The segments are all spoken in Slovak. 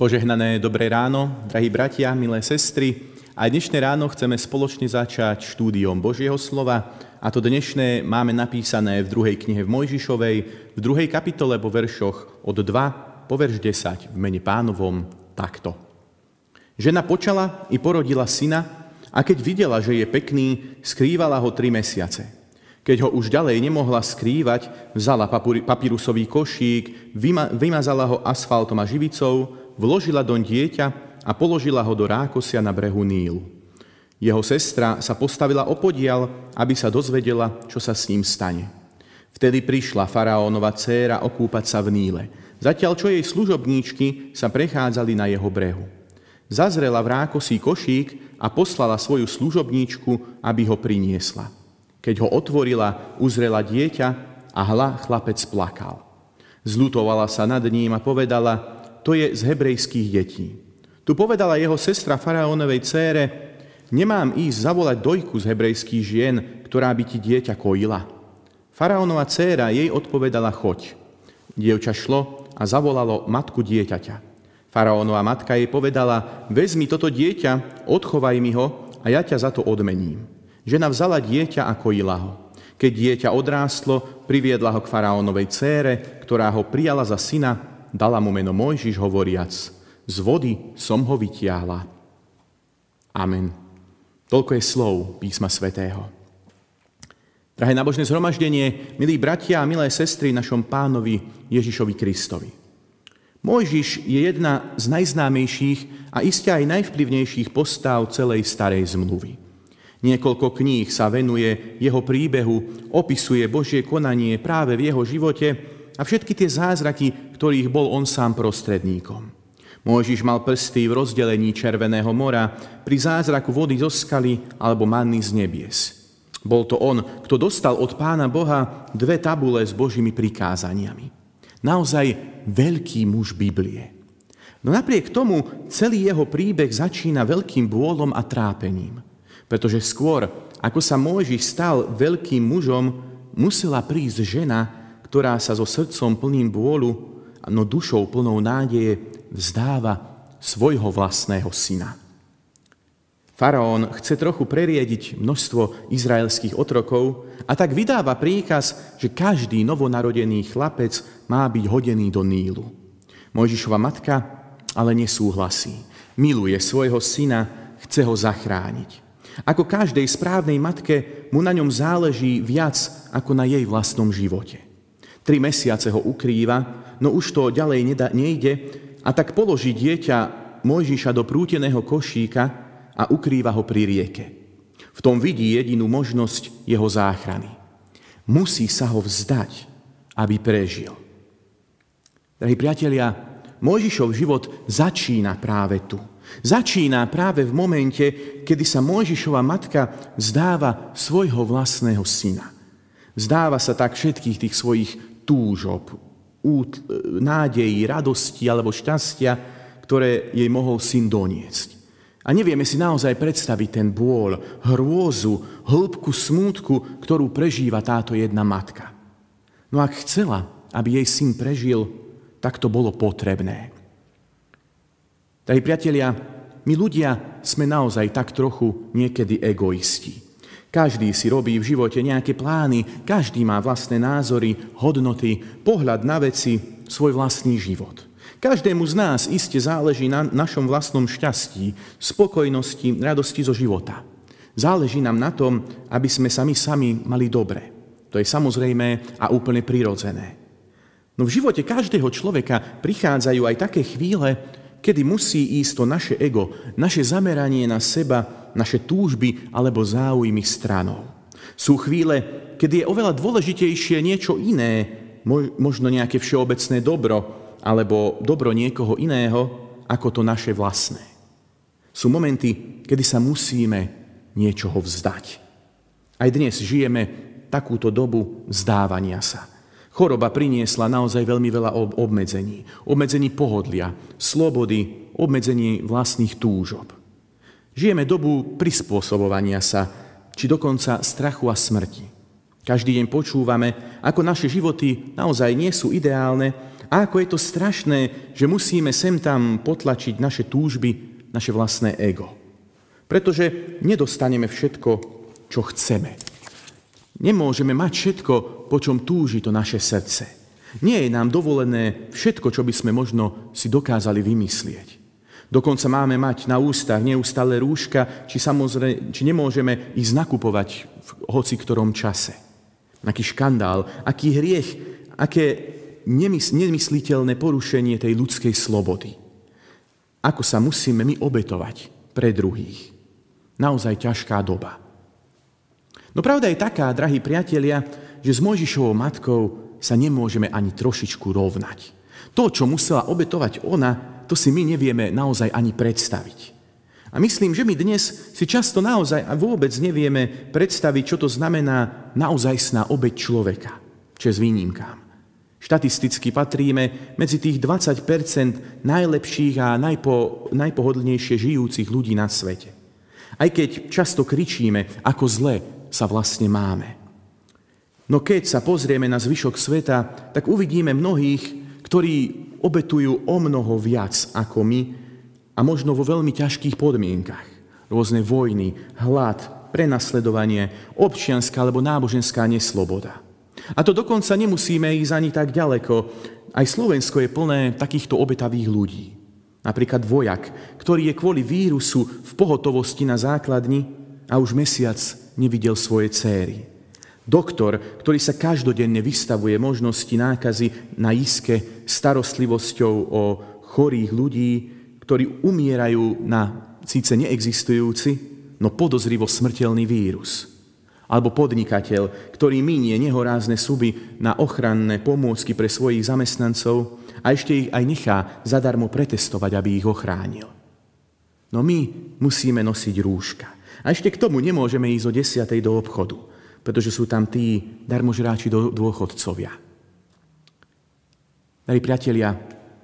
Požehnané dobré ráno, drahí bratia, milé sestry. Aj dnešné ráno chceme spoločne začať štúdiom Božieho slova. A to dnešné máme napísané v druhej knihe v Mojžišovej, v druhej kapitole po veršoch od 2 po verš 10 v mene pánovom takto. Žena počala i porodila syna a keď videla, že je pekný, skrývala ho tri mesiace. Keď ho už ďalej nemohla skrývať, vzala papírusový košík, vymazala ho asfaltom a živicou, vložila doň dieťa a položila ho do rákosia na brehu Nílu. Jeho sestra sa postavila opodial, aby sa dozvedela, čo sa s ním stane. Vtedy prišla faraónova dcéra okúpať sa v Níle, zatiaľ čo jej služobníčky sa prechádzali na jeho brehu. Zazrela v rákosí košík a poslala svoju služobníčku, aby ho priniesla. Keď ho otvorila, uzrela dieťa a hla chlapec plakal. Zlutovala sa nad ním a povedala, to je z hebrejských detí. Tu povedala jeho sestra faraónovej cére, nemám ísť zavolať dojku z hebrejských žien, ktorá by ti dieťa kojila. Faraónova dcéra jej odpovedala, choď. Dievča šlo a zavolalo matku dieťaťa. Faraónova matka jej povedala, vezmi toto dieťa, odchovaj mi ho a ja ťa za to odmením. Žena vzala dieťa a kojila ho. Keď dieťa odrástlo, priviedla ho k faraónovej cére, ktorá ho prijala za syna dala mu meno Mojžiš hovoriac, z vody som ho vytiahla. Amen. Toľko je slov písma svätého. Drahé nábožné zhromaždenie, milí bratia a milé sestry našom pánovi Ježišovi Kristovi. Mojžiš je jedna z najznámejších a iste aj najvplyvnejších postav celej starej zmluvy. Niekoľko kníh sa venuje jeho príbehu, opisuje Božie konanie práve v jeho živote a všetky tie zázraky, ktorých bol on sám prostredníkom. Mojžiš mal prsty v rozdelení Červeného mora, pri zázraku vody zo skaly alebo manny z nebies. Bol to on, kto dostal od pána Boha dve tabule s Božími prikázaniami. Naozaj veľký muž Biblie. No napriek tomu celý jeho príbeh začína veľkým bôlom a trápením. Pretože skôr, ako sa Mojžiš stal veľkým mužom, musela prísť žena, ktorá sa so srdcom plným bôľu no dušou plnou nádeje vzdáva svojho vlastného syna. Faraón chce trochu preriediť množstvo izraelských otrokov a tak vydáva príkaz, že každý novonarodený chlapec má byť hodený do Nílu. Mojžišova matka ale nesúhlasí. Miluje svojho syna, chce ho zachrániť. Ako každej správnej matke mu na ňom záleží viac ako na jej vlastnom živote. Tri mesiace ho ukrýva no už to ďalej nejde, a tak položí dieťa Mojžiša do prúteného košíka a ukrýva ho pri rieke. V tom vidí jedinú možnosť jeho záchrany. Musí sa ho vzdať, aby prežil. Drahí priatelia, Mojžišov život začína práve tu. Začína práve v momente, kedy sa Mojžišova matka zdáva svojho vlastného syna. Zdáva sa tak všetkých tých svojich túžob, nádejí, radosti alebo šťastia, ktoré jej mohol syn doniesť. A nevieme si naozaj predstaviť ten bôľ, hrôzu, hĺbku smútku, ktorú prežíva táto jedna matka. No ak chcela, aby jej syn prežil, tak to bolo potrebné. Drahí priatelia, my ľudia sme naozaj tak trochu niekedy egoisti. Každý si robí v živote nejaké plány, každý má vlastné názory, hodnoty, pohľad na veci, svoj vlastný život. Každému z nás iste záleží na našom vlastnom šťastí, spokojnosti, radosti zo života. Záleží nám na tom, aby sme sami sami mali dobre. To je samozrejme a úplne prirodzené. No v živote každého človeka prichádzajú aj také chvíle, kedy musí ísť to naše ego, naše zameranie na seba naše túžby alebo záujmy stranou. Sú chvíle, kedy je oveľa dôležitejšie niečo iné, možno nejaké všeobecné dobro alebo dobro niekoho iného, ako to naše vlastné. Sú momenty, kedy sa musíme niečoho vzdať. Aj dnes žijeme takúto dobu vzdávania sa. Choroba priniesla naozaj veľmi veľa obmedzení. Obmedzení pohodlia, slobody, obmedzení vlastných túžob. Žijeme dobu prispôsobovania sa, či dokonca strachu a smrti. Každý deň počúvame, ako naše životy naozaj nie sú ideálne A ako je to strašné, že musíme sem tam potlačiť naše túžby, naše vlastné ego. Pretože nedostaneme všetko, čo chceme. Nemôžeme mať všetko, po čom túži to naše srdce. Nie je nám dovolené všetko, čo by sme možno si dokázali vymyslieť. Dokonca máme mať na ústach neustále rúška, či, samozrejme, či nemôžeme ísť nakupovať v hoci ktorom čase. Aký škandál, aký hriech, aké nemys- nemysliteľné porušenie tej ľudskej slobody. Ako sa musíme my obetovať pre druhých. Naozaj ťažká doba. No pravda je taká, drahí priatelia, že s Mojžišovou matkou sa nemôžeme ani trošičku rovnať. To, čo musela obetovať ona, to si my nevieme naozaj ani predstaviť. A myslím, že my dnes si často naozaj a vôbec nevieme predstaviť, čo to znamená naozajstná obeď človeka, čes výnimkám. Štatisticky patríme medzi tých 20% najlepších a najpo, najpohodlnejšie žijúcich ľudí na svete. Aj keď často kričíme, ako zle sa vlastne máme. No keď sa pozrieme na zvyšok sveta, tak uvidíme mnohých, ktorí obetujú o mnoho viac ako my a možno vo veľmi ťažkých podmienkach. Rôzne vojny, hlad, prenasledovanie, občianská alebo náboženská nesloboda. A to dokonca nemusíme ísť ani tak ďaleko. Aj Slovensko je plné takýchto obetavých ľudí. Napríklad vojak, ktorý je kvôli vírusu v pohotovosti na základni a už mesiac nevidel svoje céry. Doktor, ktorý sa každodenne vystavuje možnosti nákazy na iske starostlivosťou o chorých ľudí, ktorí umierajú na síce neexistujúci, no podozrivo smrteľný vírus. Alebo podnikateľ, ktorý minie nehorázne suby na ochranné pomôcky pre svojich zamestnancov a ešte ich aj nechá zadarmo pretestovať, aby ich ochránil. No my musíme nosiť rúška. A ešte k tomu nemôžeme ísť o desiatej do obchodu pretože sú tam tí darmožráči dôchodcovia. Dali priatelia,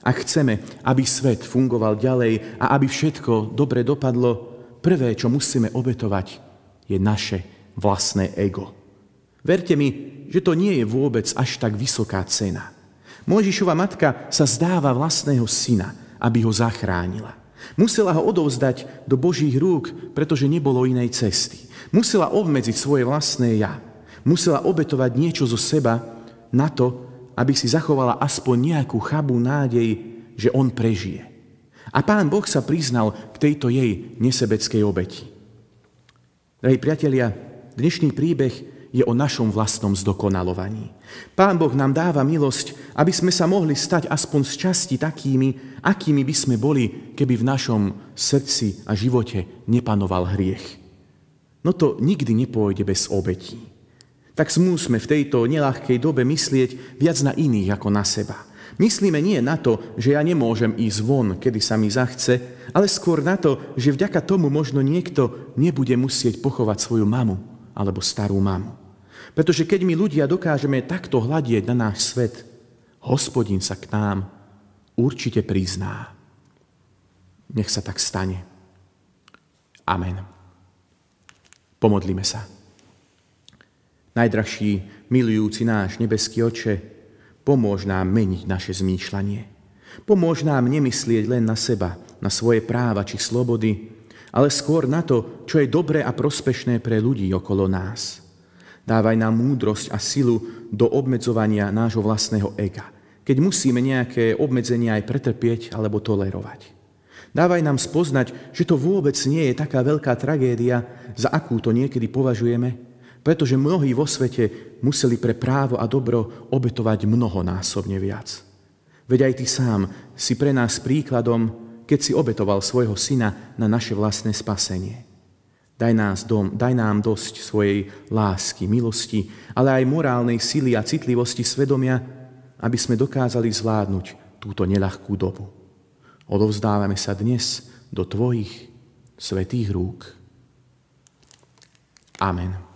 ak chceme, aby svet fungoval ďalej a aby všetko dobre dopadlo, prvé, čo musíme obetovať, je naše vlastné ego. Verte mi, že to nie je vôbec až tak vysoká cena. Mojžišova matka sa zdáva vlastného syna, aby ho zachránila. Musela ho odovzdať do Božích rúk, pretože nebolo inej cesty. Musela obmedziť svoje vlastné ja. Musela obetovať niečo zo seba na to, aby si zachovala aspoň nejakú chabú nádej, že on prežije. A pán Boh sa priznal k tejto jej nesebeckej obeti. Drahí priatelia, dnešný príbeh je o našom vlastnom zdokonalovaní. Pán Boh nám dáva milosť, aby sme sa mohli stať aspoň z časti takými, akými by sme boli, keby v našom srdci a živote nepanoval hriech. No to nikdy nepôjde bez obetí. Tak smúsme v tejto nelahkej dobe myslieť viac na iných ako na seba. Myslíme nie na to, že ja nemôžem ísť von, kedy sa mi zachce, ale skôr na to, že vďaka tomu možno niekto nebude musieť pochovať svoju mamu alebo starú mamu. Pretože keď my ľudia dokážeme takto hľadieť na náš svet, hospodin sa k nám určite prizná. Nech sa tak stane. Amen. Pomodlíme sa. Najdrahší, milujúci náš nebeský oče, pomôž nám meniť naše zmýšľanie. Pomôž nám nemyslieť len na seba, na svoje práva či slobody, ale skôr na to, čo je dobré a prospešné pre ľudí okolo nás. Dávaj nám múdrosť a silu do obmedzovania nášho vlastného ega, keď musíme nejaké obmedzenia aj pretrpieť alebo tolerovať. Dávaj nám spoznať, že to vôbec nie je taká veľká tragédia, za akú to niekedy považujeme, pretože mnohí vo svete museli pre právo a dobro obetovať mnohonásobne viac. Veď aj ty sám si pre nás príkladom, keď si obetoval svojho syna na naše vlastné spasenie. Daj, nás dom, daj nám dosť svojej lásky, milosti, ale aj morálnej sily a citlivosti svedomia, aby sme dokázali zvládnuť túto neľahkú dobu. Odovzdávame sa dnes do Tvojich svetých rúk. Amen.